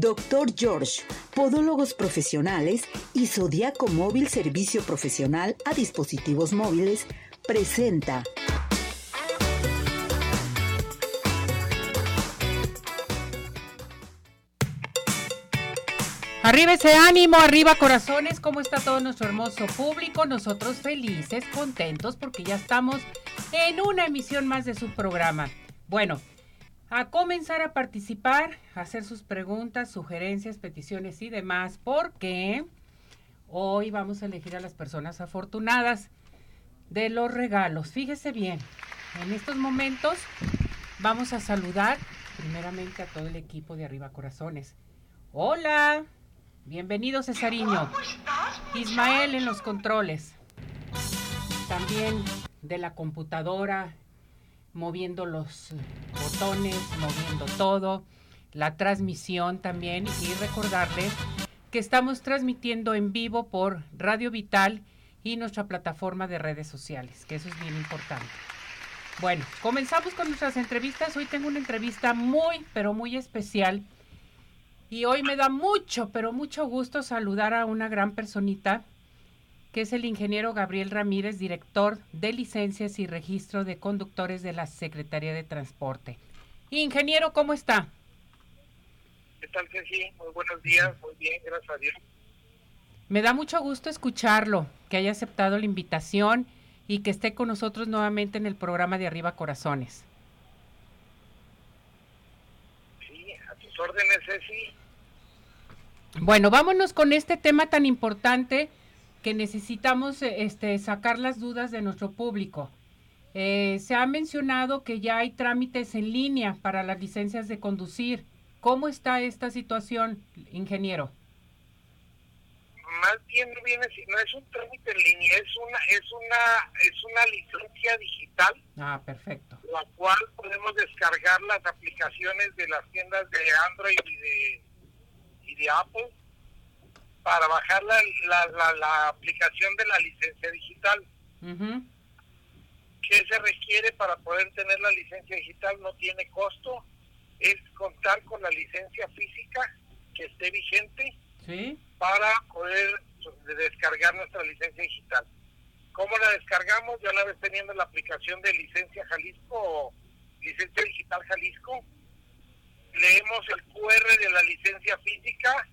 Dr. George, Podólogos Profesionales y Zodiaco Móvil Servicio Profesional a Dispositivos Móviles, presenta Arriba ese ánimo, arriba corazones, ¿cómo está todo nuestro hermoso público? Nosotros felices, contentos porque ya estamos en una emisión más de su programa. Bueno, a comenzar a participar, a hacer sus preguntas, sugerencias, peticiones y demás, porque hoy vamos a elegir a las personas afortunadas de los regalos. Fíjese bien, en estos momentos vamos a saludar primeramente a todo el equipo de Arriba Corazones. Hola, bienvenido Cesariño. Ismael en los controles. También de la computadora, moviendo los botones, moviendo todo, la transmisión también y recordarles que estamos transmitiendo en vivo por Radio Vital y nuestra plataforma de redes sociales, que eso es bien importante. Bueno, comenzamos con nuestras entrevistas. Hoy tengo una entrevista muy, pero muy especial. Y hoy me da mucho, pero mucho gusto saludar a una gran personita que es el ingeniero Gabriel Ramírez, director de licencias y registro de conductores de la Secretaría de Transporte. Ingeniero, ¿cómo está? ¿Qué tal, Ceci? Muy buenos días, muy bien, gracias a Dios. Me da mucho gusto escucharlo, que haya aceptado la invitación y que esté con nosotros nuevamente en el programa de Arriba Corazones. Sí, a tus órdenes, Ceci. Bueno, vámonos con este tema tan importante que necesitamos eh, este, sacar las dudas de nuestro público. Eh, se ha mencionado que ya hay trámites en línea para las licencias de conducir. ¿Cómo está esta situación, ingeniero? Más bien no viene, no es un trámite en línea, es una, es una, es una licencia digital. Ah, perfecto. La cual podemos descargar las aplicaciones de las tiendas de Android y de, y de Apple para bajar la, la, la, aplicación de la licencia digital. ¿Qué se requiere para poder tener la licencia digital? No tiene costo, es contar con la licencia física que esté vigente para poder descargar nuestra licencia digital. ¿Cómo la descargamos? Ya una vez teniendo la aplicación de licencia Jalisco o licencia digital Jalisco, leemos el QR de la licencia física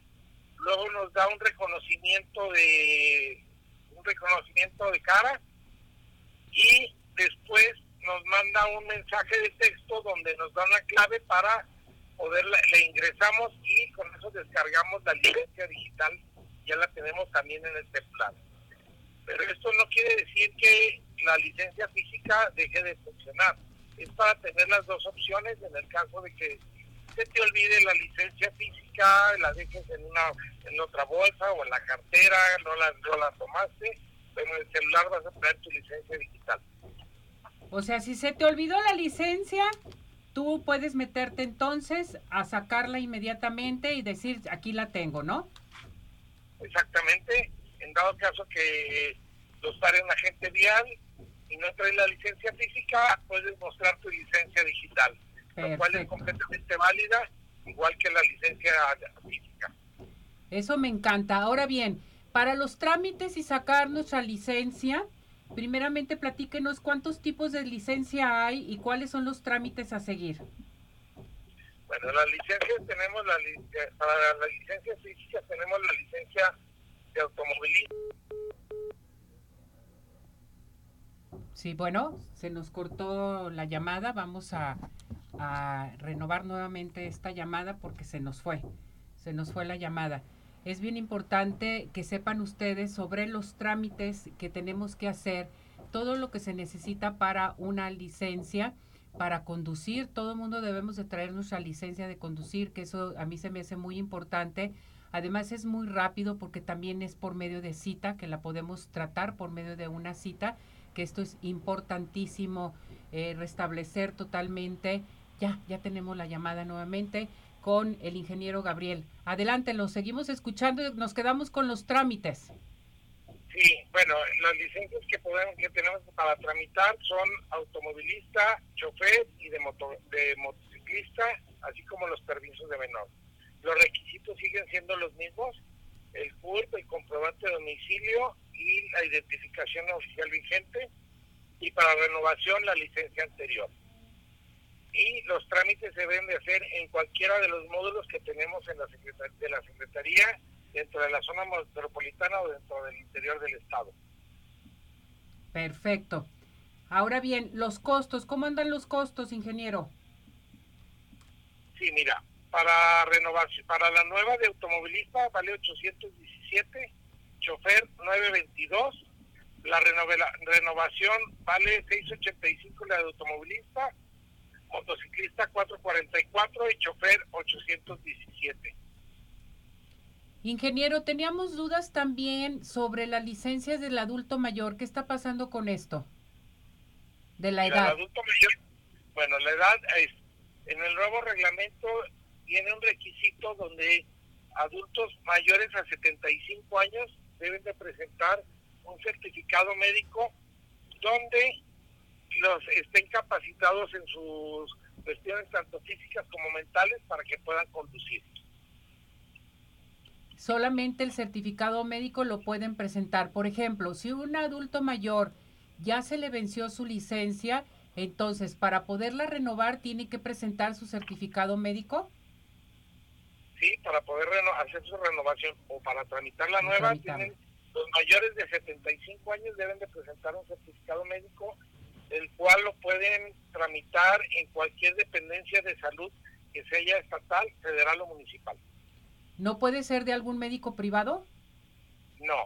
nos da un reconocimiento de un reconocimiento de cara y después nos manda un mensaje de texto donde nos da una clave para poder le ingresamos y con eso descargamos la licencia digital. Ya la tenemos también en el celular pero esto no quiere decir que la licencia física deje de funcionar. Es para tener las dos opciones en el caso de que se te olvide la licencia física, la dejes en una en otra bolsa o en la cartera, no la, no la tomaste, pero en el celular vas a tener tu licencia digital. O sea, si se te olvidó la licencia, tú puedes meterte entonces a sacarla inmediatamente y decir, aquí la tengo, ¿no? Exactamente. En dado caso que los pare un agente vial y no trae la licencia física, puedes mostrar tu licencia digital lo cual es completamente válida, igual que la licencia física. Eso me encanta. Ahora bien, para los trámites y sacar nuestra licencia, primeramente platíquenos cuántos tipos de licencia hay y cuáles son los trámites a seguir. Bueno, la licencia tenemos la para la licencia física tenemos la licencia de automovilismo. Sí, bueno, se nos cortó la llamada. Vamos a renovar nuevamente esta llamada porque se nos fue, se nos fue la llamada. Es bien importante que sepan ustedes sobre los trámites que tenemos que hacer, todo lo que se necesita para una licencia para conducir. Todo el mundo debemos de traer nuestra licencia de conducir, que eso a mí se me hace muy importante. Además es muy rápido porque también es por medio de cita, que la podemos tratar por medio de una cita, que esto es importantísimo eh, restablecer totalmente ya, ya tenemos la llamada nuevamente con el ingeniero Gabriel. Adelante, lo seguimos escuchando nos quedamos con los trámites. Sí, bueno, las licencias que podemos que tenemos para tramitar son automovilista, chofer y de, moto, de motociclista, así como los permisos de menor. los requisitos siguen siendo los mismos, el CURP, el comprobante de domicilio y la identificación oficial vigente, y para renovación la licencia anterior. Y los trámites se deben de hacer en cualquiera de los módulos que tenemos en la de la Secretaría, dentro de la zona metropolitana o dentro del interior del Estado. Perfecto. Ahora bien, los costos, ¿cómo andan los costos, ingeniero? Sí, mira, para renovación, para la nueva de automovilista vale 817, chofer 922, la renovación vale 685 la de automovilista, motociclista 444 y chofer 817. Ingeniero, teníamos dudas también sobre las licencias del adulto mayor. ¿Qué está pasando con esto? De la edad. adulto mayor, bueno, la edad es, en el nuevo reglamento tiene un requisito donde adultos mayores a 75 años deben de presentar un certificado médico donde los estén capacitados en sus cuestiones tanto físicas como mentales para que puedan conducir. Solamente el certificado médico lo pueden presentar. Por ejemplo, si un adulto mayor ya se le venció su licencia, entonces para poderla renovar tiene que presentar su certificado médico. Sí, para poder hacer su renovación o para tramitar la nueva, tienen, los mayores de 75 años deben de presentar un certificado médico, el cual lo pueden tramitar en cualquier dependencia de salud que sea estatal, federal o municipal. ¿No puede ser de algún médico privado? No,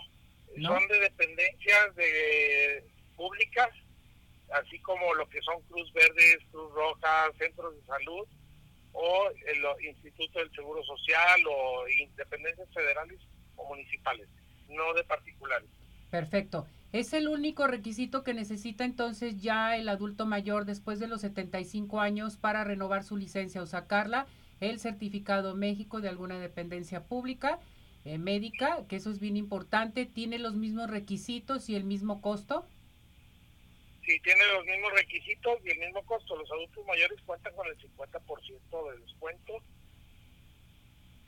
son de dependencias de públicas, así como lo que son Cruz Verdes, Cruz Roja, centros de salud o el Instituto del Seguro Social o independencias federales o municipales, no de particulares. Perfecto. ¿Es el único requisito que necesita entonces ya el adulto mayor después de los 75 años para renovar su licencia o sacarla? El certificado México de alguna dependencia pública, eh, médica, que eso es bien importante, ¿tiene los mismos requisitos y el mismo costo? Sí, tiene los mismos requisitos y el mismo costo. Los adultos mayores cuentan con el 50% de descuento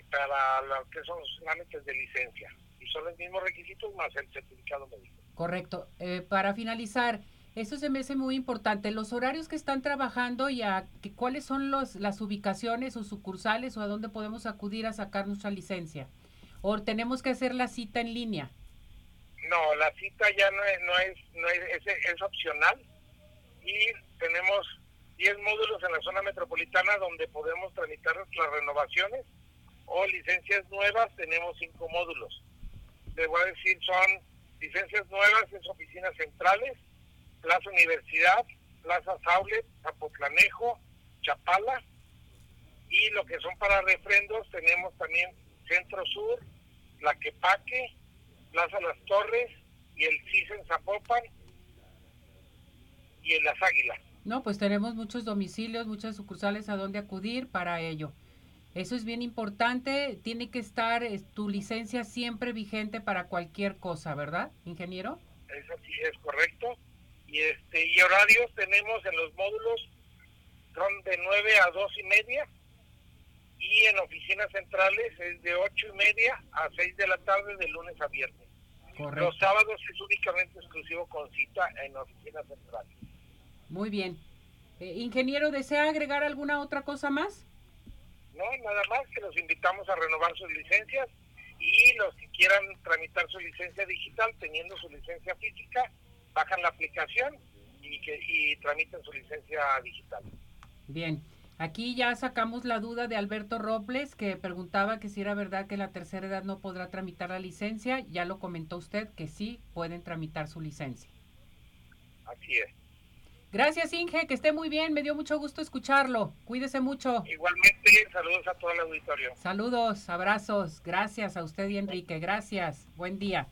para lo que son los trámites de licencia. Y son los mismos requisitos más el certificado médico. Correcto. Eh, para finalizar, eso se me hace muy importante. Los horarios que están trabajando y a, cuáles son los, las ubicaciones o sucursales o a dónde podemos acudir a sacar nuestra licencia. O tenemos que hacer la cita en línea. No, la cita ya no es, no es, no es, es, opcional y tenemos 10 módulos en la zona metropolitana donde podemos tramitar nuestras renovaciones o licencias nuevas, tenemos 5 módulos. Les voy a decir, son licencias nuevas, es oficinas centrales, Plaza Universidad, Plaza Saulet, Zapotlanejo, Chapala y lo que son para refrendos tenemos también Centro Sur, Quepaque, Plaza Las Torres y el CIS en Zapopan y en Las Águilas. No, pues tenemos muchos domicilios, muchas sucursales a donde acudir para ello. Eso es bien importante. Tiene que estar tu licencia siempre vigente para cualquier cosa, ¿verdad, ingeniero? Eso sí es correcto. Y este y horarios tenemos en los módulos son de 9 a 2 y media y en oficinas centrales es de 8 y media a 6 de la tarde de lunes a viernes. Los sábados es únicamente exclusivo con cita en oficinas centrales. Muy bien. Eh, ingeniero, ¿desea agregar alguna otra cosa más? No, nada más que los invitamos a renovar sus licencias y los que quieran tramitar su licencia digital teniendo su licencia física, bajan la aplicación y, que, y tramitan su licencia digital. Bien. Aquí ya sacamos la duda de Alberto Robles, que preguntaba que si era verdad que la tercera edad no podrá tramitar la licencia. Ya lo comentó usted que sí pueden tramitar su licencia. Así es. Gracias, Inge, que esté muy bien. Me dio mucho gusto escucharlo. Cuídese mucho. Igualmente, saludos a todo el auditorio. Saludos, abrazos. Gracias a usted y Enrique. Gracias. Buen día.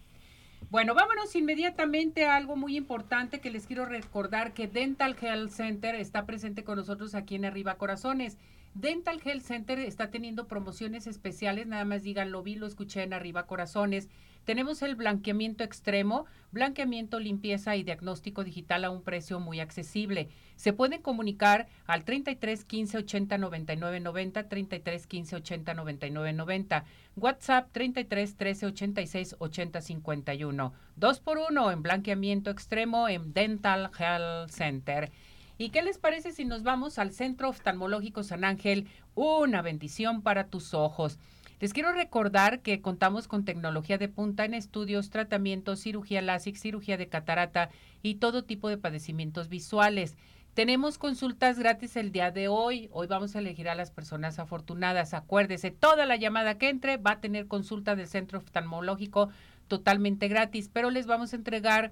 Bueno, vámonos inmediatamente a algo muy importante que les quiero recordar que Dental Health Center está presente con nosotros aquí en Arriba Corazones. Dental Health Center está teniendo promociones especiales, nada más digan, lo vi, lo escuché en Arriba Corazones. Tenemos el blanqueamiento extremo, blanqueamiento, limpieza y diagnóstico digital a un precio muy accesible. Se pueden comunicar al 33 15 80 99 90, 33 15 80 99 90, WhatsApp 33 13 86 80 51. Dos por uno en blanqueamiento extremo en Dental Health Center. ¿Y qué les parece si nos vamos al Centro Oftalmológico San Ángel? Una bendición para tus ojos. Les quiero recordar que contamos con tecnología de punta en estudios, tratamientos, cirugía láser, cirugía de catarata y todo tipo de padecimientos visuales. Tenemos consultas gratis el día de hoy. Hoy vamos a elegir a las personas afortunadas. Acuérdese, toda la llamada que entre va a tener consulta del centro oftalmológico totalmente gratis, pero les vamos a entregar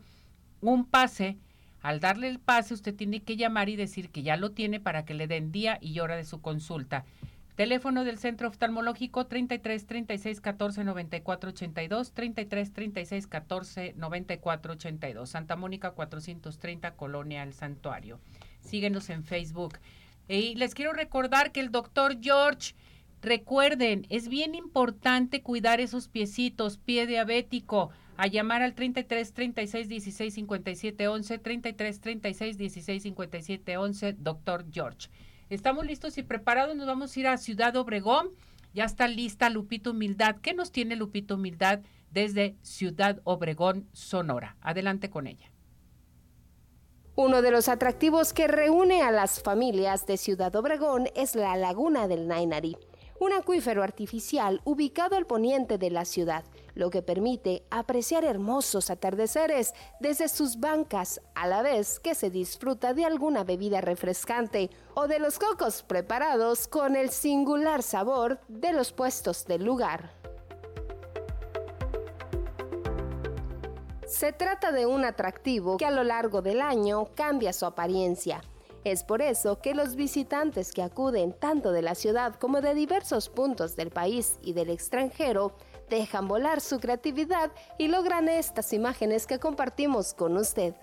un pase. Al darle el pase, usted tiene que llamar y decir que ya lo tiene para que le den día y hora de su consulta. Teléfono del Centro Oftalmológico 33 36 14 94 82, 33 36 14 94 82, Santa Mónica 430, Colonia El Santuario. Síguenos en Facebook. Y les quiero recordar que el doctor George, recuerden, es bien importante cuidar esos piecitos, pie diabético, a llamar al 33 36 16 57 11, 33 36 16 57 11, doctor George. Estamos listos y preparados, nos vamos a ir a Ciudad Obregón. Ya está lista Lupito Humildad. ¿Qué nos tiene Lupito Humildad desde Ciudad Obregón, Sonora? Adelante con ella. Uno de los atractivos que reúne a las familias de Ciudad Obregón es la Laguna del Nainari, un acuífero artificial ubicado al poniente de la ciudad lo que permite apreciar hermosos atardeceres desde sus bancas, a la vez que se disfruta de alguna bebida refrescante o de los cocos preparados con el singular sabor de los puestos del lugar. Se trata de un atractivo que a lo largo del año cambia su apariencia. Es por eso que los visitantes que acuden tanto de la ciudad como de diversos puntos del país y del extranjero dejan volar su creatividad y logran estas imágenes que compartimos con usted.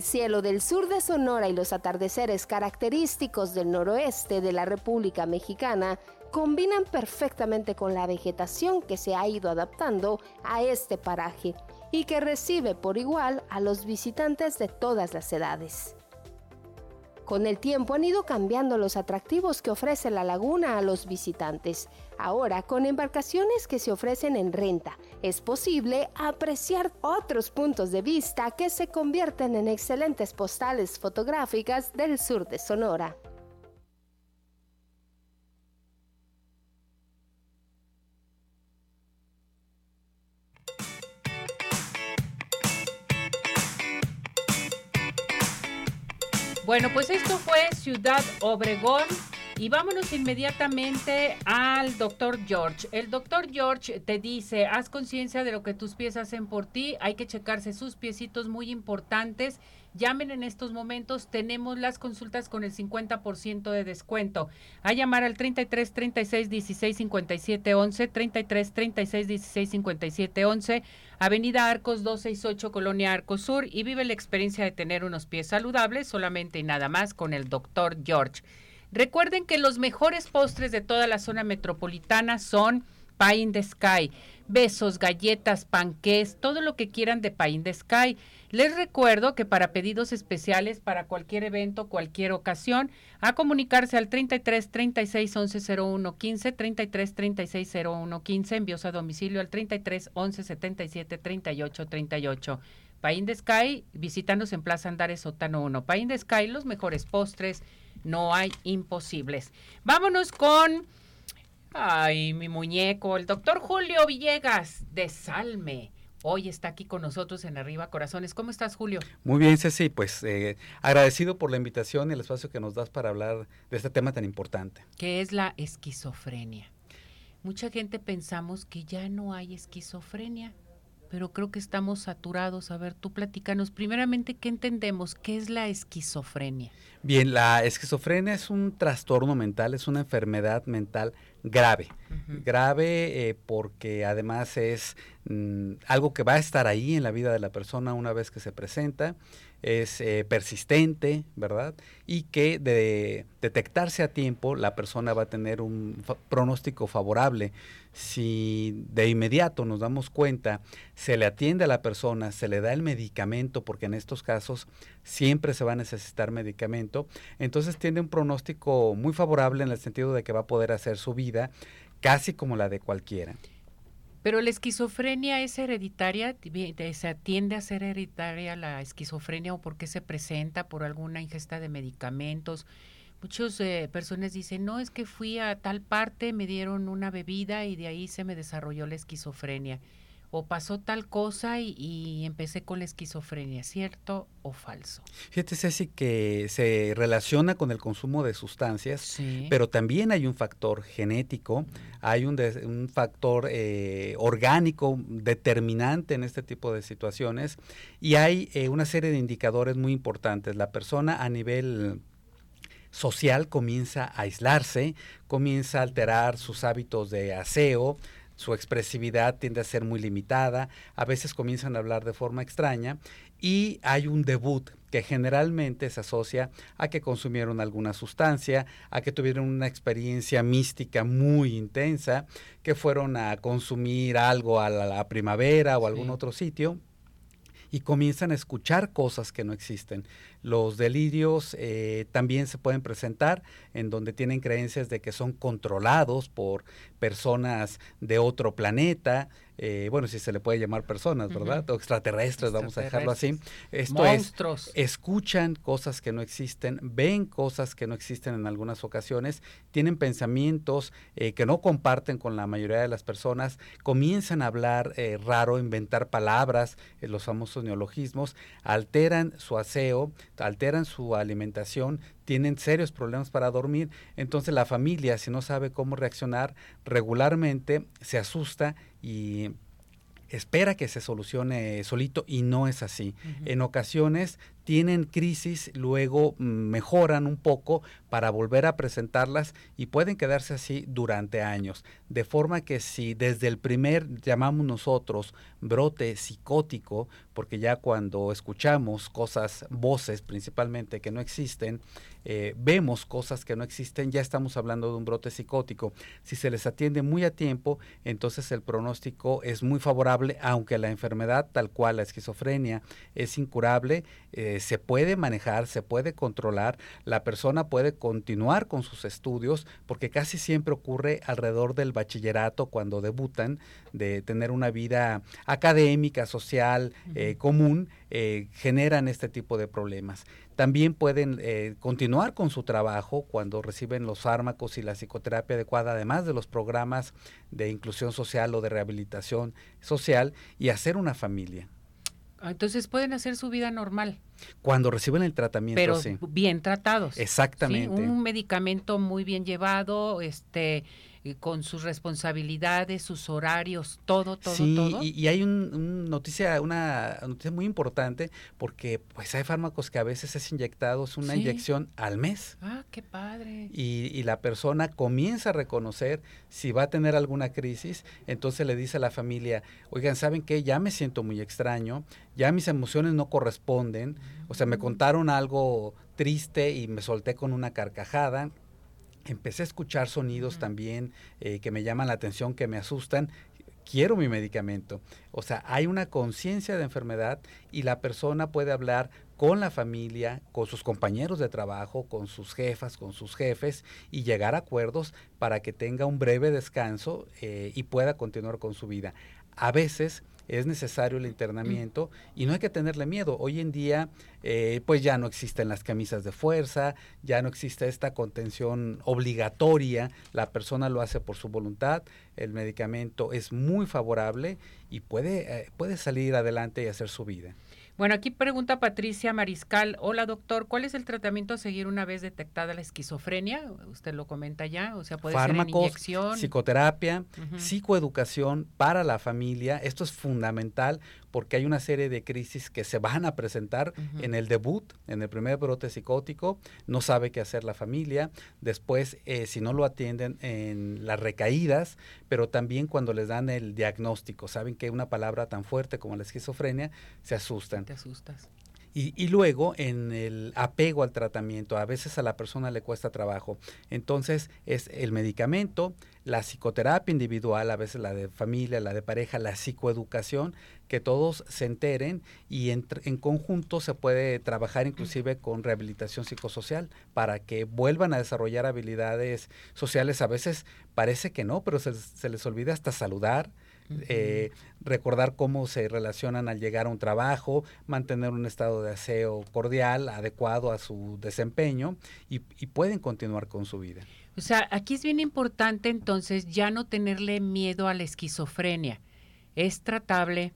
El cielo del sur de Sonora y los atardeceres característicos del noroeste de la República Mexicana combinan perfectamente con la vegetación que se ha ido adaptando a este paraje y que recibe por igual a los visitantes de todas las edades. Con el tiempo han ido cambiando los atractivos que ofrece la laguna a los visitantes. Ahora, con embarcaciones que se ofrecen en renta, es posible apreciar otros puntos de vista que se convierten en excelentes postales fotográficas del sur de Sonora. Obregón. Y vámonos inmediatamente al doctor George. El doctor George te dice, haz conciencia de lo que tus pies hacen por ti, hay que checarse sus piecitos muy importantes Llamen en estos momentos, tenemos las consultas con el 50% de descuento. A llamar al 33 36 16 57 11, 33 36 16 57 11, Avenida Arcos 268, Colonia Arcos Sur, y vive la experiencia de tener unos pies saludables solamente y nada más con el doctor George. Recuerden que los mejores postres de toda la zona metropolitana son Pie the Sky. Besos, galletas, panqués, todo lo que quieran de Pie in the Sky. Les recuerdo que para pedidos especiales para cualquier evento, cualquier ocasión, a comunicarse al 33 36 11 01 15, 33 36 01 15, envíos a domicilio al 33 11 77 38 38. Pain de Sky, visítanos en Plaza Andares Sótano 1. Pain de Sky, los mejores postres, no hay imposibles. Vámonos con, ay, mi muñeco, el doctor Julio Villegas de Salme hoy está aquí con nosotros en Arriba Corazones. ¿Cómo estás, Julio? Muy bien, Ceci, pues eh, agradecido por la invitación y el espacio que nos das para hablar de este tema tan importante. ¿Qué es la esquizofrenia? Mucha gente pensamos que ya no hay esquizofrenia. pero creo que estamos saturados. A ver, tú platícanos primeramente qué entendemos, qué es la esquizofrenia. Bien, la esquizofrenia es un trastorno mental, es una enfermedad mental grave. Grave eh, porque además es mm, algo que va a estar ahí en la vida de la persona una vez que se presenta es eh, persistente, ¿verdad? Y que de detectarse a tiempo la persona va a tener un pronóstico favorable. Si de inmediato nos damos cuenta, se le atiende a la persona, se le da el medicamento, porque en estos casos siempre se va a necesitar medicamento, entonces tiene un pronóstico muy favorable en el sentido de que va a poder hacer su vida casi como la de cualquiera. Pero la esquizofrenia es hereditaria, se atiende a ser hereditaria la esquizofrenia o por qué se presenta por alguna ingesta de medicamentos. Muchas eh, personas dicen, no, es que fui a tal parte, me dieron una bebida y de ahí se me desarrolló la esquizofrenia o pasó tal cosa y, empecé con la esquizofrenia, ¿cierto o falso? Fíjate, Ceci, que se relaciona con el consumo de sustancias, pero también hay un factor genético, hay un, un factor eh, orgánico determinante en este tipo de situaciones y hay eh, una serie de indicadores muy importantes. La persona a nivel social comienza a aislarse, comienza a alterar sus hábitos de aseo, su expresividad tiende a ser muy limitada, a veces comienzan a hablar de forma extraña y hay un debut que generalmente se asocia a que consumieron alguna sustancia, a que tuvieron una experiencia mística muy intensa, que fueron a consumir algo a la, primavera o algún otro sitio y comienzan a escuchar cosas que no existen. Los delirios eh, también se pueden presentar en donde tienen creencias de que son controlados por personas de otro planeta, eh, bueno, si se le puede llamar personas, ¿verdad? O extraterrestres, vamos a dejarlo así. Esto Monstruos. escuchan cosas que no existen, ven cosas que no existen en algunas ocasiones, tienen pensamientos eh, que no comparten con la mayoría de las personas, comienzan a hablar raro, inventar palabras, los famosos neologismos, alteran su aseo, alteran su alimentación, tienen serios problemas para dormir, entonces la familia, si no sabe cómo reaccionar, regularmente se asusta y espera que se solucione solito y no es así. En ocasiones tienen crisis, luego mm, mejoran un poco para volver a presentarlas y pueden quedarse así durante años. De forma que si desde el primer llamamos nosotros brote psicótico, porque ya cuando escuchamos cosas, voces principalmente que no existen, eh, vemos cosas que no existen, ya estamos hablando de un brote psicótico. Si se les atiende muy a tiempo, entonces el pronóstico es muy favorable, aunque la enfermedad tal cual la esquizofrenia es incurable, eh, se puede manejar, se puede controlar, la persona puede continuar con sus estudios, porque casi siempre ocurre alrededor del bachillerato cuando debutan, de tener una vida académica, social, eh, común, generan este tipo de problemas. También pueden eh, continuar con su trabajo cuando reciben los fármacos y la psicoterapia adecuada, además de los programas de inclusión social o de rehabilitación social, y hacer una familia. Entonces pueden hacer su vida normal. Cuando reciben el tratamiento, pero bien tratados. Exactamente. Un medicamento muy bien llevado, este, con sus responsabilidades, sus horarios, todo, todo, todo. Y, y hay un, noticia, una noticia muy importante porque pues hay fármacos que a veces es inyectados una inyección al mes. Ah, qué padre. Y, y, la persona comienza a reconocer si va a tener alguna crisis, entonces le dice a la familia, oigan, ¿saben qué? Ya me siento muy extraño, ya mis emociones no corresponden, o sea, me mm. contaron algo triste y me solté con una carcajada, empecé a escuchar sonidos también eh, que me llaman la atención, que me asustan. Quiero mi medicamento. O sea, hay una conciencia de enfermedad y la persona puede hablar con la familia, con sus compañeros de trabajo, con sus jefas, con sus jefes y llegar a acuerdos para que tenga un breve descanso eh, y pueda continuar con su vida. A veces es necesario el internamiento y no hay que tenerle miedo. Hoy en día, eh, pues ya no existen las camisas de fuerza, ya no existe esta contención obligatoria, la persona lo hace por su voluntad, el medicamento es muy favorable y puede, eh, puede salir adelante y hacer su vida. Bueno, aquí pregunta Patricia Mariscal. Hola, doctor, ¿cuál es el tratamiento a seguir una vez detectada la esquizofrenia? Usted lo comenta ya, o sea, puede ser en inyección. psicoterapia, psicoeducación para la familia. Esto es fundamental porque hay una serie de crisis que se van a presentar en el debut, en el primer brote psicótico. No sabe qué hacer la familia. Después, eh, si no lo atienden, en las recaídas, pero también cuando les dan el diagnóstico. Saben que una palabra tan fuerte como la esquizofrenia se asustan asustas. Y, y, luego en el apego al tratamiento, a veces a la persona le cuesta trabajo. Entonces es el medicamento, la psicoterapia individual, a veces la de familia, la de pareja, la psicoeducación, que todos se enteren y en, conjunto se puede trabajar inclusive con rehabilitación psicosocial para que vuelvan a desarrollar habilidades sociales. A veces parece que no, pero se, se les olvida hasta saludar, eh, recordar cómo se relacionan al llegar a un trabajo, mantener un estado de aseo cordial, adecuado a su desempeño y, pueden continuar con su vida. O sea, aquí es bien importante entonces ya no tenerle miedo a la esquizofrenia. Es tratable,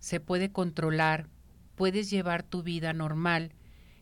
se puede controlar, puedes llevar tu vida normal.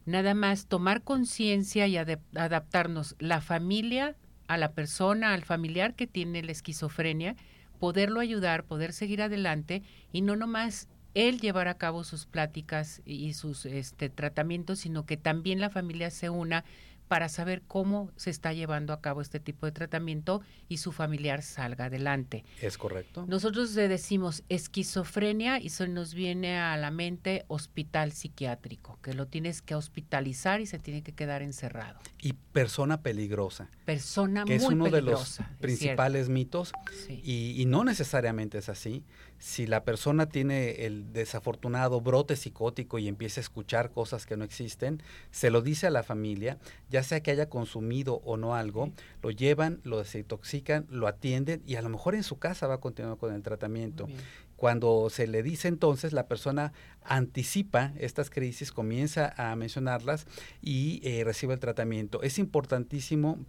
Nada más tomar conciencia y adaptarnos la familia a la persona, al familiar que tiene la esquizofrenia poderlo ayudar, poder seguir adelante y no nomás él llevar a cabo sus pláticas y sus este, tratamientos, sino que también la familia se una para saber cómo se está llevando a cabo este tipo de tratamiento y su familiar salga adelante. Es correcto. Nosotros le decimos esquizofrenia y se nos viene a la mente hospital psiquiátrico, que lo tienes que hospitalizar y se tiene que quedar encerrado. Y persona peligrosa. Persona que muy es uno de los principales mitos y, y no necesariamente es así si la persona tiene el desafortunado brote psicótico y empieza a escuchar cosas que no existen, se lo dice a la familia, ya sea que haya consumido o no algo, lo llevan, lo desintoxican, lo atienden y a lo mejor en su casa va a continuar con el tratamiento. Cuando se le dice entonces, la persona anticipa estas crisis, comienza a mencionarlas y eh, recibe el tratamiento. Es importantísimo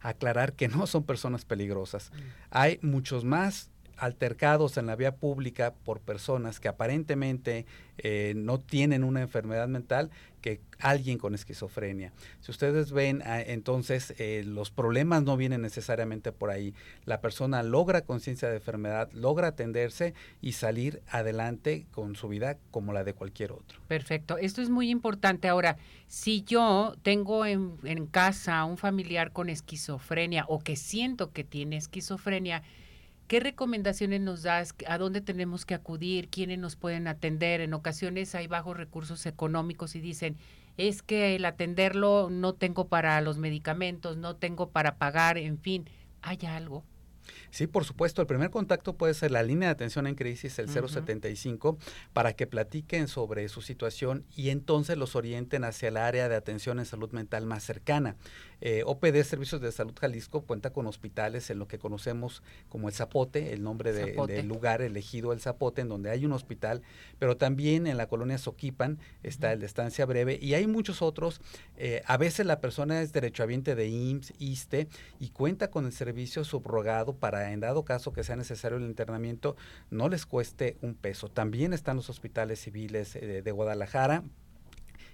aclarar que no son personas peligrosas. Mm. Hay muchos más altercados en la vía pública por personas que aparentemente eh, no tienen una enfermedad mental que alguien con esquizofrenia. Si ustedes ven, ah, entonces eh, los problemas no vienen necesariamente por ahí. La persona logra conciencia de enfermedad, logra atenderse y salir adelante con su vida como la de cualquier otro. Perfecto, esto es muy importante. Ahora, si yo tengo en, en casa un familiar con esquizofrenia o que siento que tiene esquizofrenia, ¿Qué recomendaciones nos das? ¿A dónde tenemos que acudir? ¿Quiénes nos pueden atender? En ocasiones hay bajos recursos económicos y dicen, es que el atenderlo no tengo para los medicamentos, no tengo para pagar, en fin, ¿hay algo? Sí, por supuesto. El primer contacto puede ser la línea de atención en crisis, el 075, para que platiquen sobre su situación y entonces los orienten hacia el área de atención en salud mental más cercana. Eh, OPD Servicios de Salud Jalisco cuenta con hospitales en lo que conocemos como el Zapote, el nombre del lugar elegido el Zapote, en donde hay un hospital, pero también en la colonia Soquipan está el de estancia breve y hay muchos otros. Eh, a veces la persona es derechohabiente de IMSS, ISTE y cuenta con el servicio subrogado para, en dado caso que sea necesario el internamiento, no les cueste un peso. También están los hospitales civiles eh, de Guadalajara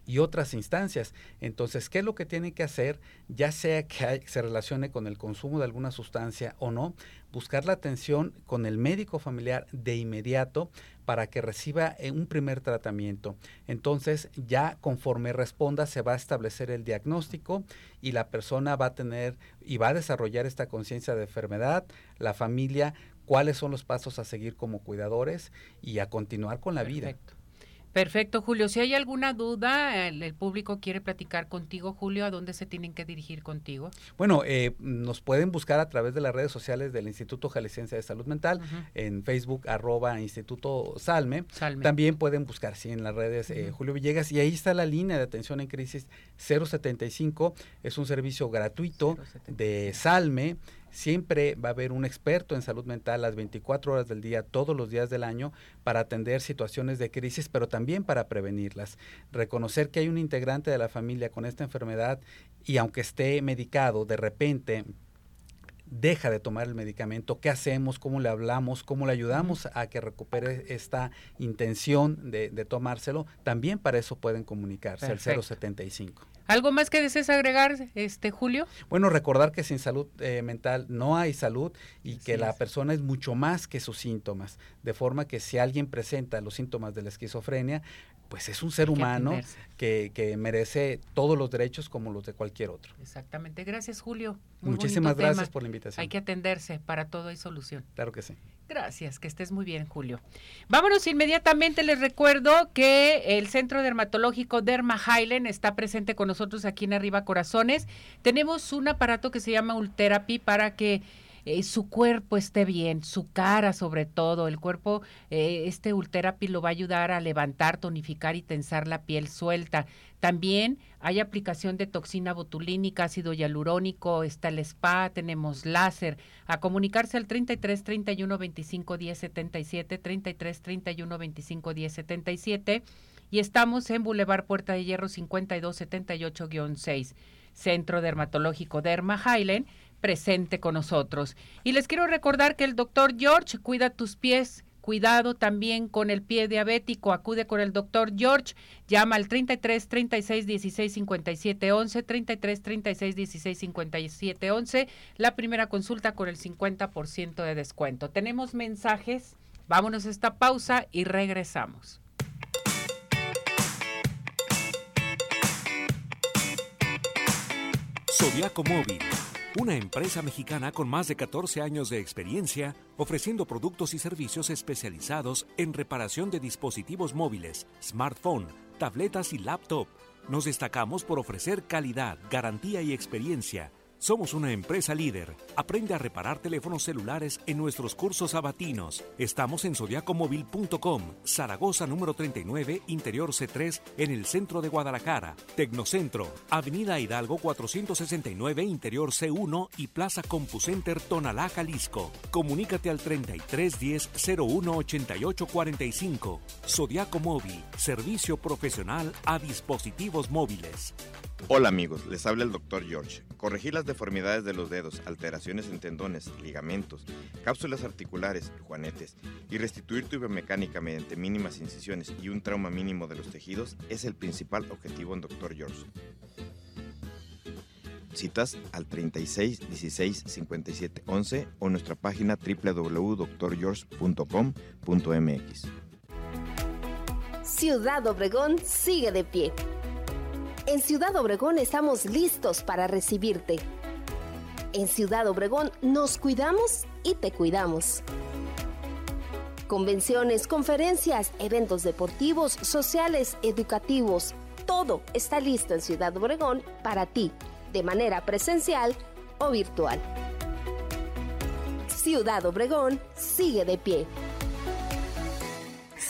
y otras instancias. Entonces, ¿qué es lo que tiene que hacer? Ya sea que se relacione con el consumo de alguna sustancia o no, buscar la atención con el médico familiar de inmediato para que reciba eh, un primer tratamiento. Entonces, ya conforme responda, se va a establecer el diagnóstico y la persona va a tener y va a desarrollar esta conciencia de enfermedad, la familia, cuáles son los pasos a seguir como cuidadores y a continuar con la vida. Perfecto, Julio. Si hay alguna duda, el, público quiere platicar contigo, Julio, ¿a dónde se tienen que dirigir contigo? Bueno, eh, nos pueden buscar a través de las redes sociales del Instituto Jalisciense de Salud Mental, en Facebook, arroba Instituto Salme. También pueden buscar, sí, en las redes eh, Julio Villegas, y ahí está la línea de atención en crisis 075, es un servicio gratuito de Salme Siempre va a haber un experto en salud mental las 24 horas del día, todos los días del año, para atender situaciones de crisis, pero también para prevenirlas. Reconocer que hay un integrante de la familia con esta enfermedad y aunque esté medicado, de repente deja de tomar el medicamento, qué hacemos, cómo le hablamos, cómo le ayudamos a que recupere esta intención de, tomárselo, también para eso pueden comunicarse al 075. ¿Algo más que desees agregar, este Julio? Bueno, recordar que sin salud eh, mental no hay salud y que la persona es mucho más que sus síntomas, de forma que si alguien presenta los síntomas de la esquizofrenia, pues es un ser humano que, que, merece todos los derechos como los de cualquier otro. Exactamente. Gracias, Julio. Muchísimas gracias por la invitación. Hay que atenderse, para todo hay solución. Claro que sí. Gracias, que estés muy bien, Julio. Vámonos inmediatamente. Les recuerdo que el Centro Dermatológico Derma Highland está presente con nosotros aquí en Arriba Corazones. Tenemos un aparato que se llama Ultherapy para que eh, su cuerpo esté bien, su cara sobre todo, el cuerpo, eh, este Ultherapy lo va a ayudar a levantar, tonificar y tensar la piel suelta. También hay aplicación de toxina botulínica, ácido hialurónico, está el spa, tenemos láser. A comunicarse al 33 31 25 10 77, 33 31 25 10 77 y estamos en Boulevard Puerta de Hierro 5278-6, Centro Dermatológico Derma Highland presente con nosotros. Y les quiero recordar que el doctor George cuida tus pies. Cuidado también con el pie diabético. Acude con el doctor George. Llama al 33 36 16 57 11. 33 36 16 57 11. La primera consulta con el 50% de descuento. Tenemos mensajes. Vámonos a esta pausa y regresamos. Zodiaco Móvil una empresa mexicana con más de 14 años de experiencia ofreciendo productos y servicios especializados en reparación de dispositivos móviles, smartphone, tabletas y laptop. Nos destacamos por ofrecer calidad, garantía y experiencia somos una empresa líder. Aprende a reparar teléfonos celulares en nuestros cursos abatinos. Estamos en zodiacomóvil.com, Zaragoza número 39, Interior C3, en el centro de Guadalajara. Tecnocentro, Avenida Hidalgo 469, Interior C1 y Plaza CompuCenter Tonalá, Jalisco. Comunícate al 3310 01 88 45. Zodiaco Móvil, servicio profesional a dispositivos móviles. Hola amigos, les habla el doctor George. Corregir las deformidades de los dedos, alteraciones en tendones, ligamentos, cápsulas articulares, juanetes y restituir tu biomecánica mediante mínimas incisiones y un trauma mínimo de los tejidos es el principal objetivo en Dr. George. Citas al 36 16 57 11 o nuestra página www.drgeorge.com.mx. Ciudad Obregón sigue de pie en Ciudad Obregón estamos listos para recibirte. En Ciudad Obregón nos cuidamos y te cuidamos. Convenciones, conferencias, eventos deportivos, sociales, educativos, todo está listo en Ciudad Obregón para ti, de manera presencial o virtual. Ciudad Obregón sigue de pie.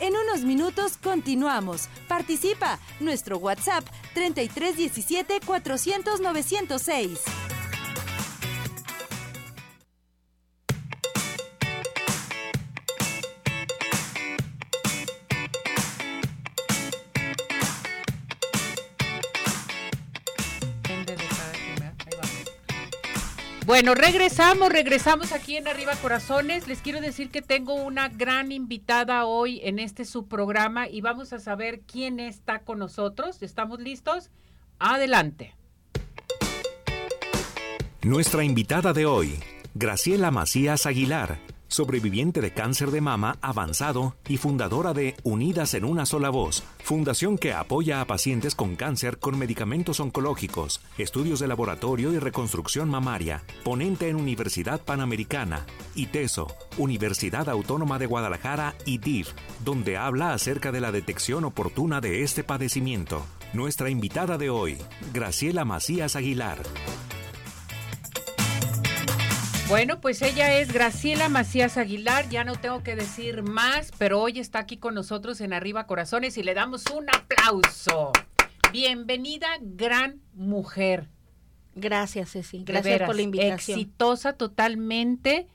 En unos minutos continuamos. Participa. Nuestro WhatsApp 3317 400 906. Bueno, regresamos, regresamos aquí en Arriba Corazones. Les quiero decir que tengo una gran invitada hoy en este subprograma y vamos a saber quién está con nosotros. ¿Estamos listos? Adelante. Nuestra invitada de hoy, Graciela Macías Aguilar sobreviviente de cáncer de mama avanzado y fundadora de Unidas en una sola voz, fundación que apoya a pacientes con cáncer con medicamentos oncológicos, estudios de laboratorio y reconstrucción mamaria, ponente en Universidad Panamericana, ITESO, Universidad Autónoma de Guadalajara y DIF, donde habla acerca de la detección oportuna de este padecimiento. Nuestra invitada de hoy, Graciela Macías Aguilar. Bueno, pues ella es Graciela Macías Aguilar, ya no tengo que decir más, pero hoy está aquí con nosotros en Arriba Corazones y le damos un aplauso. Bienvenida, gran mujer. Gracias, Ceci. Gracias por la invitación. Exitosa totalmente.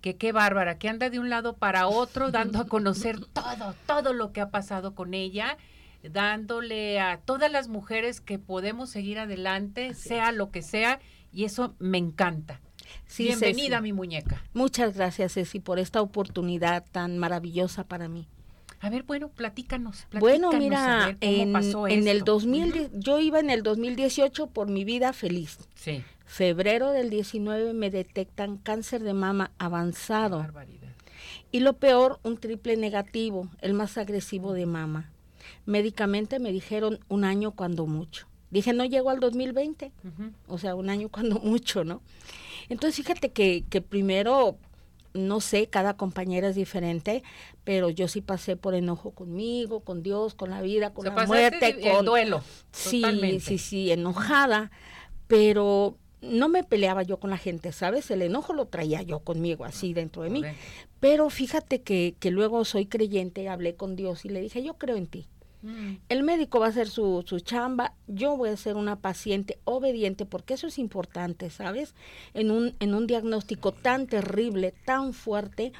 Que qué bárbara, que anda de un lado para otro dando a conocer todo, todo lo que ha pasado con ella, dándole a todas las mujeres que podemos seguir adelante, sea lo que sea, y eso me encanta. Bienvenida, mi muñeca. Muchas gracias, Ceci, por esta oportunidad tan maravillosa para mí. A ver, bueno, platícanos. bueno, mira, en, en el 2000, yo iba en el 2018 por mi vida feliz. Sí. Febrero del 19 me detectan cáncer de mama avanzado. Y lo peor, un triple negativo, el más agresivo de mama. Médicamente me dijeron un año cuando mucho. Dije, no llego al 2020, o sea, un año cuando mucho, ¿no? Entonces, fíjate que, que primero, no sé, cada compañera es diferente, pero yo sí pasé por enojo conmigo, con Dios, con la vida, con la muerte, con duelo. Sí, sí, sí, enojada, pero no me peleaba yo con la gente, ¿sabes? El enojo lo traía yo conmigo, así dentro de mí. Pero fíjate que, que luego soy creyente, hablé con Dios y le dije, yo creo en ti. Mm. El médico va a hacer su, su chamba, yo voy a ser una paciente obediente, porque eso es importante, ¿sabes? En un, en un diagnóstico tan terrible, tan fuerte,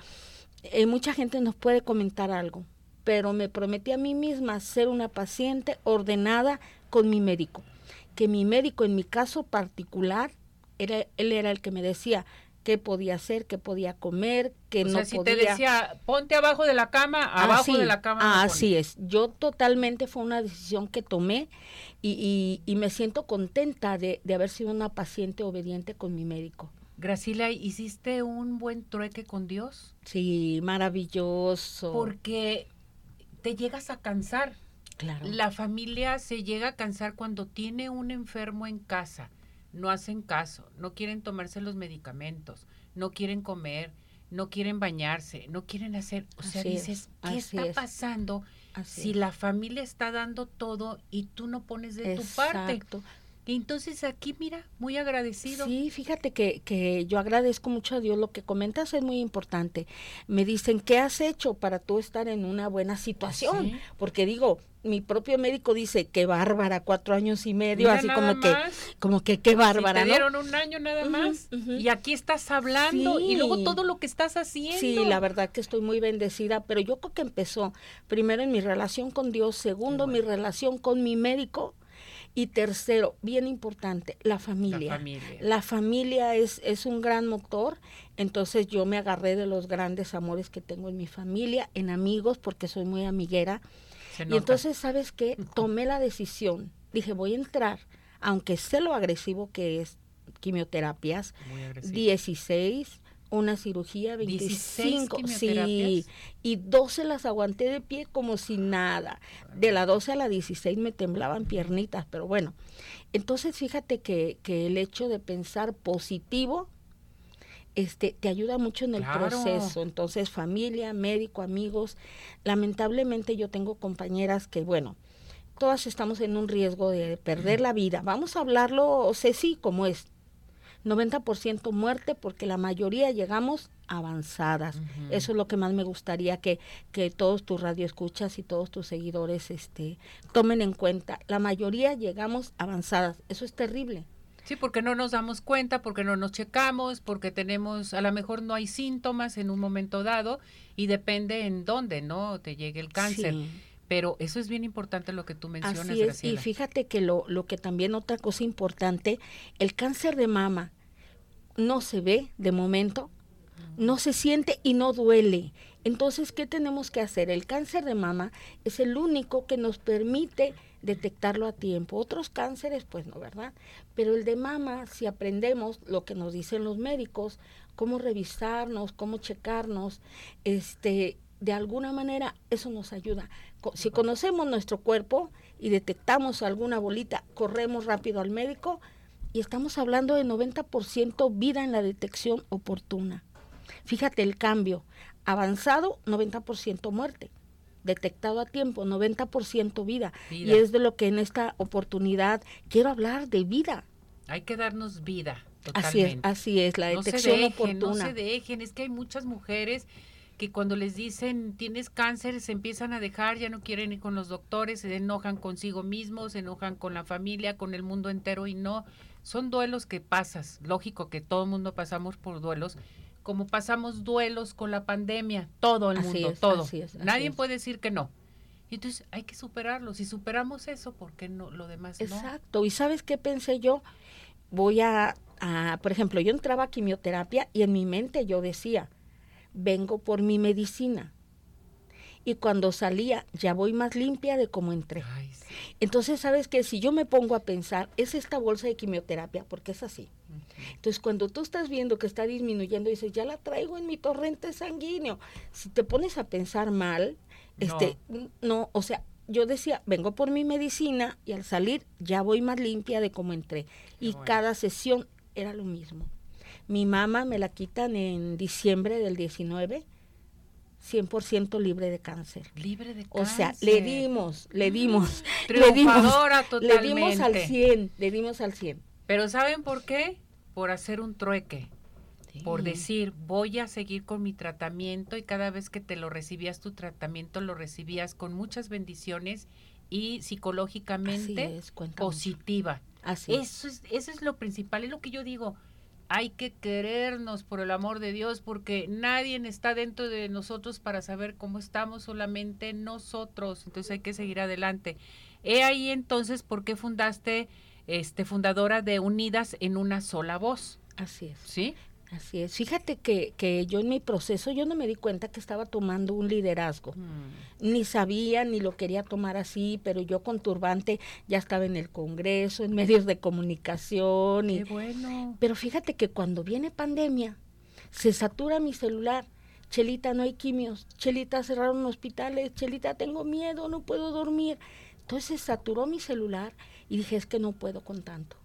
eh, mucha gente nos puede comentar algo, pero me prometí a mí misma ser una paciente ordenada con mi médico, que mi médico en mi caso particular, era, él era el que me decía, qué podía hacer, qué podía comer, qué o no sea, si te decía, ponte abajo de la cama, abajo de la cama. así es. Yo totalmente fue una decisión que tomé y, y, me siento contenta de, de, haber sido una paciente obediente con mi médico. Gracila, ¿hiciste un buen trueque con Dios? Sí, maravilloso. Porque te llegas a cansar. Claro. La familia se llega a cansar cuando tiene un enfermo en casa no hacen caso, no quieren tomarse los medicamentos, no quieren comer, no quieren bañarse, no quieren hacer, o sea, dices, ¿qué está pasando si la familia está dando todo y tú no pones de tu parte? entonces aquí, mira, muy agradecido. Sí, fíjate que, que yo agradezco mucho a Dios. Lo que comentas es muy importante. Me dicen, ¿qué has hecho para tú estar en una buena situación? Porque digo, mi propio médico dice, qué bárbara, cuatro años y medio, así como que, como que qué bárbara. te dieron un año nada más y aquí estás hablando y luego todo lo que estás haciendo. Sí, la verdad que estoy muy bendecida, pero yo creo que empezó primero en mi relación con Dios, segundo mi relación con mi médico y tercero, bien importante, la familia. La familia, la familia es, es un gran motor, entonces yo me agarré de los grandes amores que tengo en mi familia, en amigos, porque soy muy amiguera. Y entonces, ¿sabes qué? Tomé la decisión, dije, voy a entrar, aunque sé lo agresivo que es quimioterapias, 16, una cirugía, 25, sí, y 12 las aguanté de pie como si nada. De la 12 a la 16 me temblaban piernitas, pero bueno. Entonces fíjate que, que el hecho de pensar positivo este, te ayuda mucho en el proceso. Entonces, familia, médico, amigos. Lamentablemente yo tengo compañeras que, bueno, todas estamos en un riesgo de perder la vida. Vamos a hablarlo, sé sí, como es 90% muerte porque la mayoría llegamos avanzadas. Eso es lo que más me gustaría que, que todos tus radioescuchas y todos tus seguidores este, tomen en cuenta. La mayoría llegamos avanzadas. Eso es terrible. Sí, porque no nos damos cuenta, porque no nos checamos, porque tenemos, a lo mejor no hay síntomas en un momento dado y depende en dónde, ¿no? Te llegue el cáncer. Pero eso es bien importante lo que tú mencionas. Así es, y fíjate que lo, lo que también otra cosa importante, el cáncer de mama no se ve de momento, no se siente y no duele. Entonces, ¿qué tenemos que hacer? El cáncer de mama es el único que nos permite detectarlo a tiempo. Otros cánceres, pues no, ¿verdad? Pero el de mama, si aprendemos lo que nos dicen los médicos, cómo revisarnos, cómo checarnos, este, de alguna manera eso nos ayuda. Si conocemos nuestro cuerpo y detectamos alguna bolita, corremos rápido al médico y estamos hablando de 90% vida en la detección oportuna. Fíjate el cambio. Avanzado, 90% muerte. Detectado a tiempo, 90% vida. vida. Y es de lo que en esta oportunidad quiero hablar de vida. Hay que darnos vida. Así es, así es, la detección oportuna. No se dejen, es que hay muchas mujeres que cuando les dicen tienes cáncer se empiezan a dejar, ya no quieren ir con los doctores, se enojan consigo mismos, se enojan con la familia, con el mundo entero y no, son duelos que pasas, lógico que todo el mundo pasamos por duelos, como pasamos duelos con la pandemia, todo el mundo, todo. Nadie puede decir que no. Entonces hay que superarlo. Si superamos eso, ¿por qué no lo demás Exacto. ¿Y sabes qué pensé yo? Voy a, a, por ejemplo, yo entraba a quimioterapia y en mi mente yo decía, vengo por mi medicina. Y cuando salía, ya voy más limpia de cómo entré. Entonces, ¿sabes que Si yo me pongo a pensar, es esta bolsa de quimioterapia, porque es así. Entonces, cuando tú estás viendo que está disminuyendo, dices, ya la traigo en mi torrente sanguíneo. Si te pones a pensar mal, este, no, o sea, yo decía, vengo por mi medicina y al salir ya voy más limpia de cómo entré. y cada sesión era lo mismo. Mi mamá me la quitan en diciembre del 19, 100% libre de cáncer. Libre de cáncer. O sea, le dimos, le dimos, le dimos, le dimos al 100, le dimos al 100. Pero ¿saben por qué? Por hacer un trueque. Por decir, voy a seguir con mi tratamiento y cada vez que te lo recibías tu tratamiento lo recibías con muchas bendiciones y psicológicamente positiva. Así eso es, eso es lo principal, es lo que yo digo hay que querernos por el amor de Dios, porque nadie está dentro de nosotros para saber cómo estamos, solamente nosotros. Entonces hay que seguir adelante. He ahí entonces por qué fundaste, este, fundadora de Unidas en una sola voz. Así es. ¿Sí? Así es. Fíjate que, que, yo en mi proceso yo no me di cuenta que estaba tomando un liderazgo. Mm. Ni sabía ni lo quería tomar así, pero yo con turbante ya estaba en el Congreso, en medios de comunicación. Qué bueno. Pero fíjate que cuando viene pandemia, se satura mi celular. Chelita, no hay quimios. Chelita, cerraron hospitales. Chelita, tengo miedo, no puedo dormir. Entonces saturó mi celular y dije, es que no puedo con tanto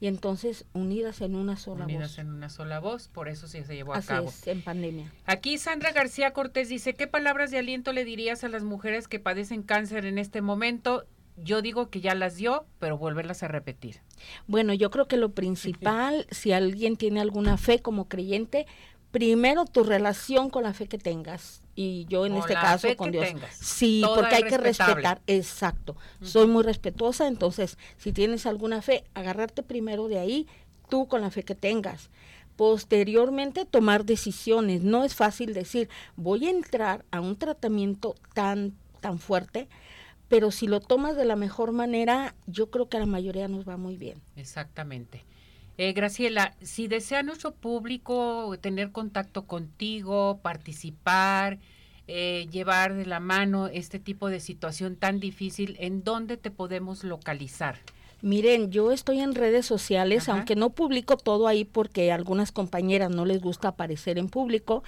y entonces unidas en una sola voz. Unidas en una sola voz, por eso sí se llevó a cabo. Es, en pandemia. Aquí Sandra García Cortés dice, ¿qué palabras de aliento le dirías a las mujeres que padecen cáncer en este momento? Yo digo que ya las dio, pero volverlas a repetir. Bueno, yo creo que lo principal, si alguien tiene alguna fe como creyente, primero tu relación con la fe que tengas y yo en este caso con Dios. Sí, porque hay que respetar, exacto. Soy muy respetuosa, entonces si tienes alguna fe, agarrarte primero de ahí, tú con la fe que tengas. Posteriormente tomar decisiones. No es fácil decir, voy a entrar a un tratamiento tan tan fuerte, pero si lo tomas de la mejor manera, yo creo que a la mayoría nos va muy bien. Exactamente. Eh, Graciela, si desea nuestro público tener contacto contigo, participar, eh, llevar de la mano este tipo de situación tan difícil, ¿en dónde te podemos localizar? Miren, yo estoy en redes sociales, aunque no publico todo ahí porque a algunas compañeras no les gusta aparecer en público,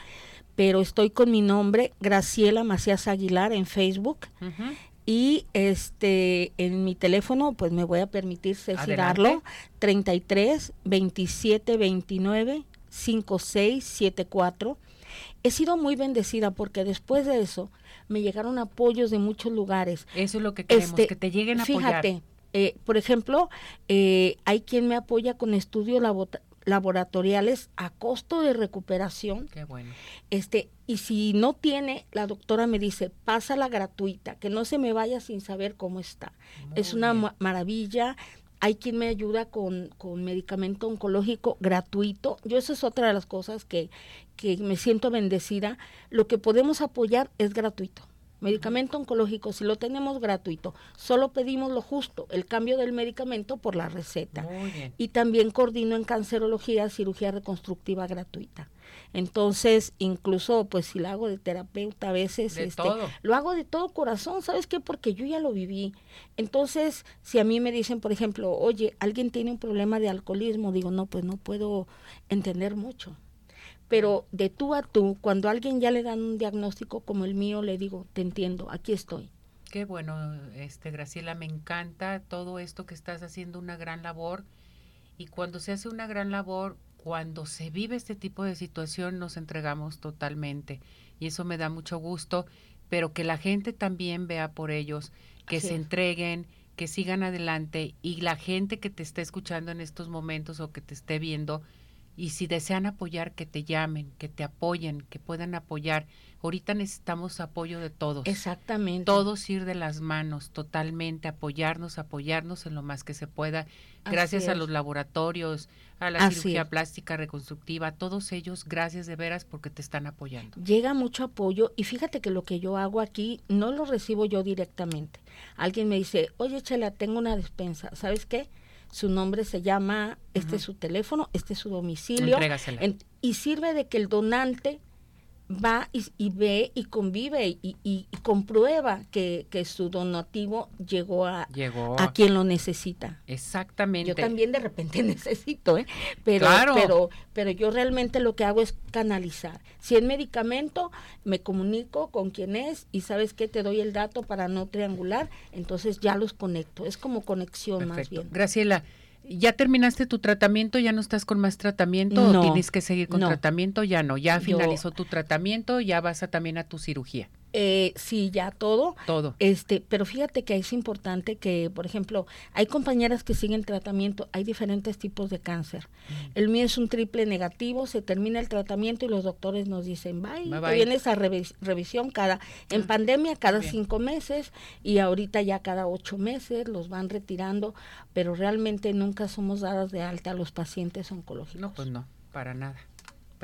pero estoy con mi nombre, Graciela Macías Aguilar, en Facebook. Y este en mi teléfono, pues me voy a permitir darlo, 33 27 29 56 74. He sido muy bendecida porque después de eso me llegaron apoyos de muchos lugares. Eso es lo que queremos, este, que te lleguen a apoyar. Fíjate, eh, por ejemplo, eh, hay quien me apoya con estudios laboratoriales a costo de recuperación. Qué bueno. Este, y si no tiene, la doctora me dice, pásala gratuita, que no se me vaya sin saber cómo está. es una maravilla. Hay quien me ayuda con, con medicamento oncológico gratuito. Yo eso es otra de las cosas que, que me siento bendecida. Lo que podemos apoyar es gratuito. Medicamento oncológico, si lo tenemos gratuito, solo pedimos lo justo, el cambio del medicamento por la receta. Y también coordino en cancerología, cirugía reconstructiva gratuita. Entonces, incluso, pues si lo hago de terapeuta a veces, este, lo hago de todo corazón, ¿sabes qué? Porque yo ya lo viví. Entonces, si a mí me dicen, por ejemplo, oye, alguien tiene un problema de alcoholismo, digo, no, pues no puedo entender mucho pero de tú a tú, cuando a alguien ya le dan un diagnóstico como el mío, le digo, te entiendo, aquí estoy. Qué bueno, este Graciela, me encanta todo esto que estás haciendo una gran labor. Y cuando se hace una gran labor, cuando se vive este tipo de situación nos entregamos totalmente. Y eso me da mucho gusto, pero que la gente también vea por ellos, que se entreguen, que sigan adelante y la gente que te esté escuchando en estos momentos o que te esté viendo, y si desean apoyar, que te llamen, que te apoyen, que puedan apoyar. Ahorita necesitamos apoyo de todos. Exactamente. Todos ir de las manos, totalmente, apoyarnos, apoyarnos en lo más que se pueda. Gracias a los laboratorios, a la cirugía plástica reconstructiva, todos ellos, gracias de veras porque te están apoyando. Llega mucho apoyo y fíjate que lo que yo hago aquí no lo recibo yo directamente. Alguien me dice, oye Chela, tengo una despensa, ¿sabes qué? Su nombre se llama, este es su teléfono, este es su domicilio. y sirve de que el donante va y, ve y convive y, comprueba que, su donativo llegó a, a quien lo necesita. Exactamente. Yo también de repente necesito, ¿eh? Pero, pero, pero yo realmente lo que hago es canalizar. Si es medicamento, me comunico con quien es y sabes que te doy el dato para no triangular, entonces ya los conecto. Es como conexión más bien. Graciela. ¿Ya terminaste tu tratamiento? ¿Ya no estás con más tratamiento? ¿O tienes que seguir con tratamiento? Ya no, ya finalizó tu tratamiento, ya vas a, también a tu cirugía. Eh, sí, ya todo. Todo. Este, pero fíjate que es importante que, por ejemplo, hay compañeras que siguen tratamiento, hay diferentes tipos de cáncer. Mm. El mío es un triple negativo, se termina el tratamiento y los doctores nos dicen, bye, bye, vienes a revisión cada, en ah, pandemia cada cinco meses y ahorita ya cada ocho meses los van retirando, pero realmente nunca somos dadas de alta a los pacientes oncológicos. No, pues no, para nada.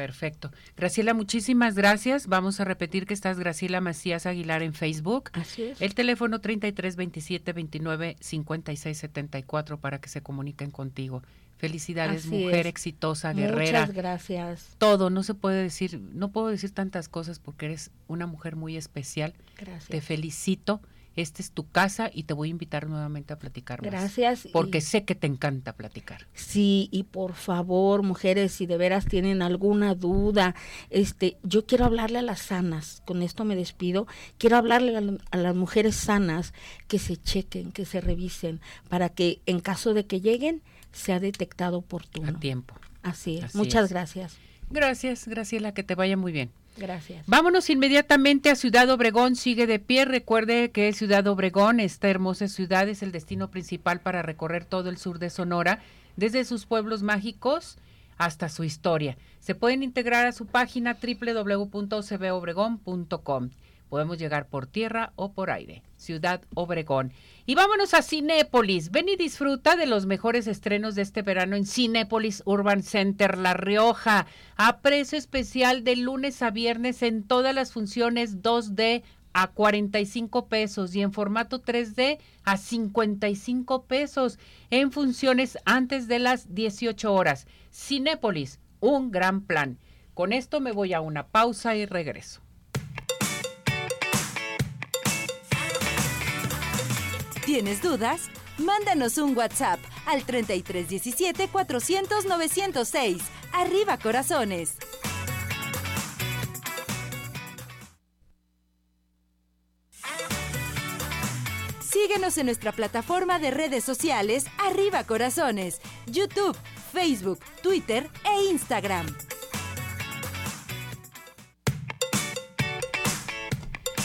Perfecto. Graciela, muchísimas gracias. Vamos a repetir que estás Graciela Macías Aguilar en Facebook. Así es. El teléfono 33 27 29 56 74 para que se comuniquen contigo. Felicidades, mujer exitosa, guerrera. Muchas gracias. Todo, no se puede decir, no puedo decir tantas cosas porque eres una mujer muy especial. Gracias. Te felicito esta es tu casa y te voy a invitar nuevamente a platicar más. Gracias. Porque sé que te encanta platicar. Sí, y por favor, mujeres, si de veras tienen alguna duda, este, yo quiero hablarle a las sanas, con esto me despido, quiero hablarle a, las mujeres sanas que se chequen, que se revisen, para que en caso de que lleguen, sea detectado oportuno. A tiempo. Así es. Muchas gracias. Gracias, Graciela, que te vaya muy bien. Gracias. Vámonos inmediatamente a Ciudad Obregón, sigue de pie. Recuerde que Ciudad Obregón, esta hermosa ciudad, es el destino principal para recorrer todo el sur de Sonora, desde sus pueblos mágicos hasta su historia. Se pueden integrar a su página www.cbobregón.com. Podemos llegar por tierra o por aire. Ciudad Obregón. Y vámonos a Cinépolis. Ven y disfruta de los mejores estrenos de este verano en Cinépolis Urban Center La Rioja. A precio especial de lunes a viernes en todas las funciones 2D a 45 pesos y en formato 3D a 55 pesos en funciones antes de las 18 horas. Cinépolis, un gran plan. Con esto me voy a una pausa y regreso. ¿Tienes dudas? Mándanos un WhatsApp al 3317 400 906. Arriba corazones. Síguenos en nuestra plataforma de redes sociales Arriba Corazones, YouTube, Facebook, Twitter e Instagram.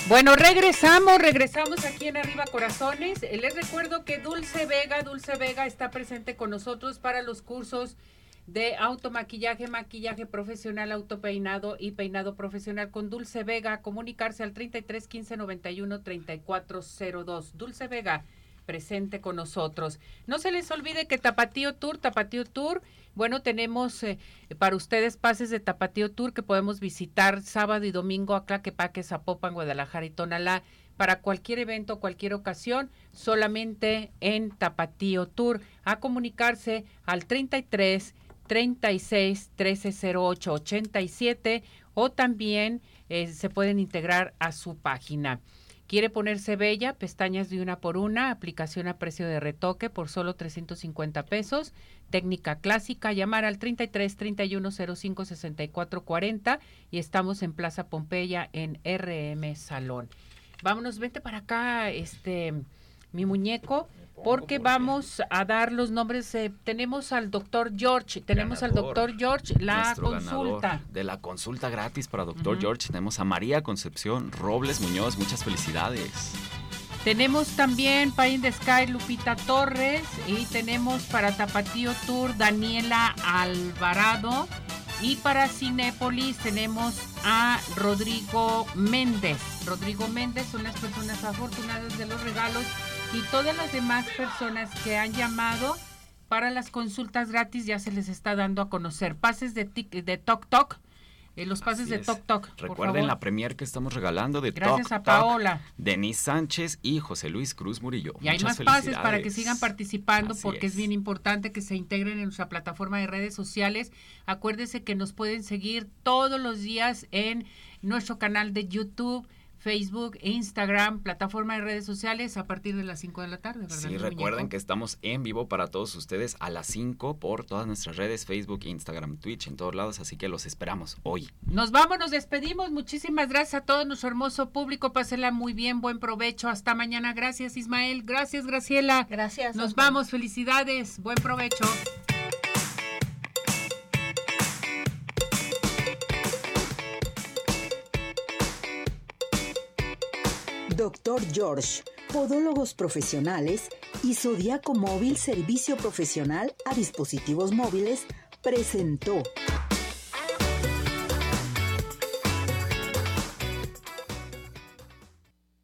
Bueno, regresamos, regresamos aquí en Arriba Corazones. Les recuerdo que Dulce Vega, Dulce Vega está presente con nosotros para los cursos de automaquillaje, maquillaje profesional, autopeinado y peinado profesional con Dulce Vega. Comunicarse al 33 15 91 3402. Dulce Vega presente con nosotros. No se les olvide que Tapatío Tour, Tapatío Tour, bueno, tenemos eh, para ustedes pases de Tapatío Tour que podemos visitar sábado y domingo a Claquepaque, Zapopan, Guadalajara y Tonalá para cualquier evento, cualquier ocasión, solamente en Tapatío Tour. A comunicarse al 33 36 1308 87 o también eh, se pueden integrar a su página. Quiere ponerse bella, pestañas de una por una, aplicación a precio de retoque por solo 350 pesos, técnica clásica, llamar al 33 31 05 64 40 y estamos en Plaza Pompeya en RM Salón. Vámonos, vente para acá, este mi muñeco porque vamos a dar los nombres. Eh, tenemos al doctor George, tenemos al doctor George, la consulta. De la consulta gratis para doctor George, tenemos a María Concepción Robles Muñoz, muchas felicidades. Tenemos también Pie in the Sky Lupita Torres y tenemos para Tapatío Tour Daniela Alvarado y para Cinépolis tenemos a Rodrigo Méndez. Rodrigo Méndez son las personas afortunadas de los regalos y todas las demás personas que han llamado para las consultas gratis ya se les está dando a conocer. Pases de, de Tok Tok. Eh, los pases de Tok Tok. Recuerden la premier que estamos regalando de Gracias a Paola. Denis Sánchez y José Luis Cruz Murillo. Y hay más pases para que sigan participando porque es. es. bien importante que se integren en nuestra plataforma de redes sociales. Acuérdense que nos pueden seguir todos los días en nuestro canal de YouTube Facebook, Instagram, plataforma de redes sociales a partir de las 5 de la tarde, ¿verdad? Sí, recuerden que estamos en vivo para todos ustedes a las 5 por todas nuestras redes, Facebook, Instagram, Twitch, en todos lados, así que los esperamos hoy. Nos vamos, nos despedimos. Muchísimas gracias a todo nuestro hermoso público. Pásenla muy bien, buen provecho. Hasta mañana. Gracias, Ismael. Gracias, Graciela. Gracias. Nos vamos. Felicidades. Buen provecho. Doctor George, Podólogos Profesionales y Zodiaco Móvil Servicio Profesional a Dispositivos Móviles presentó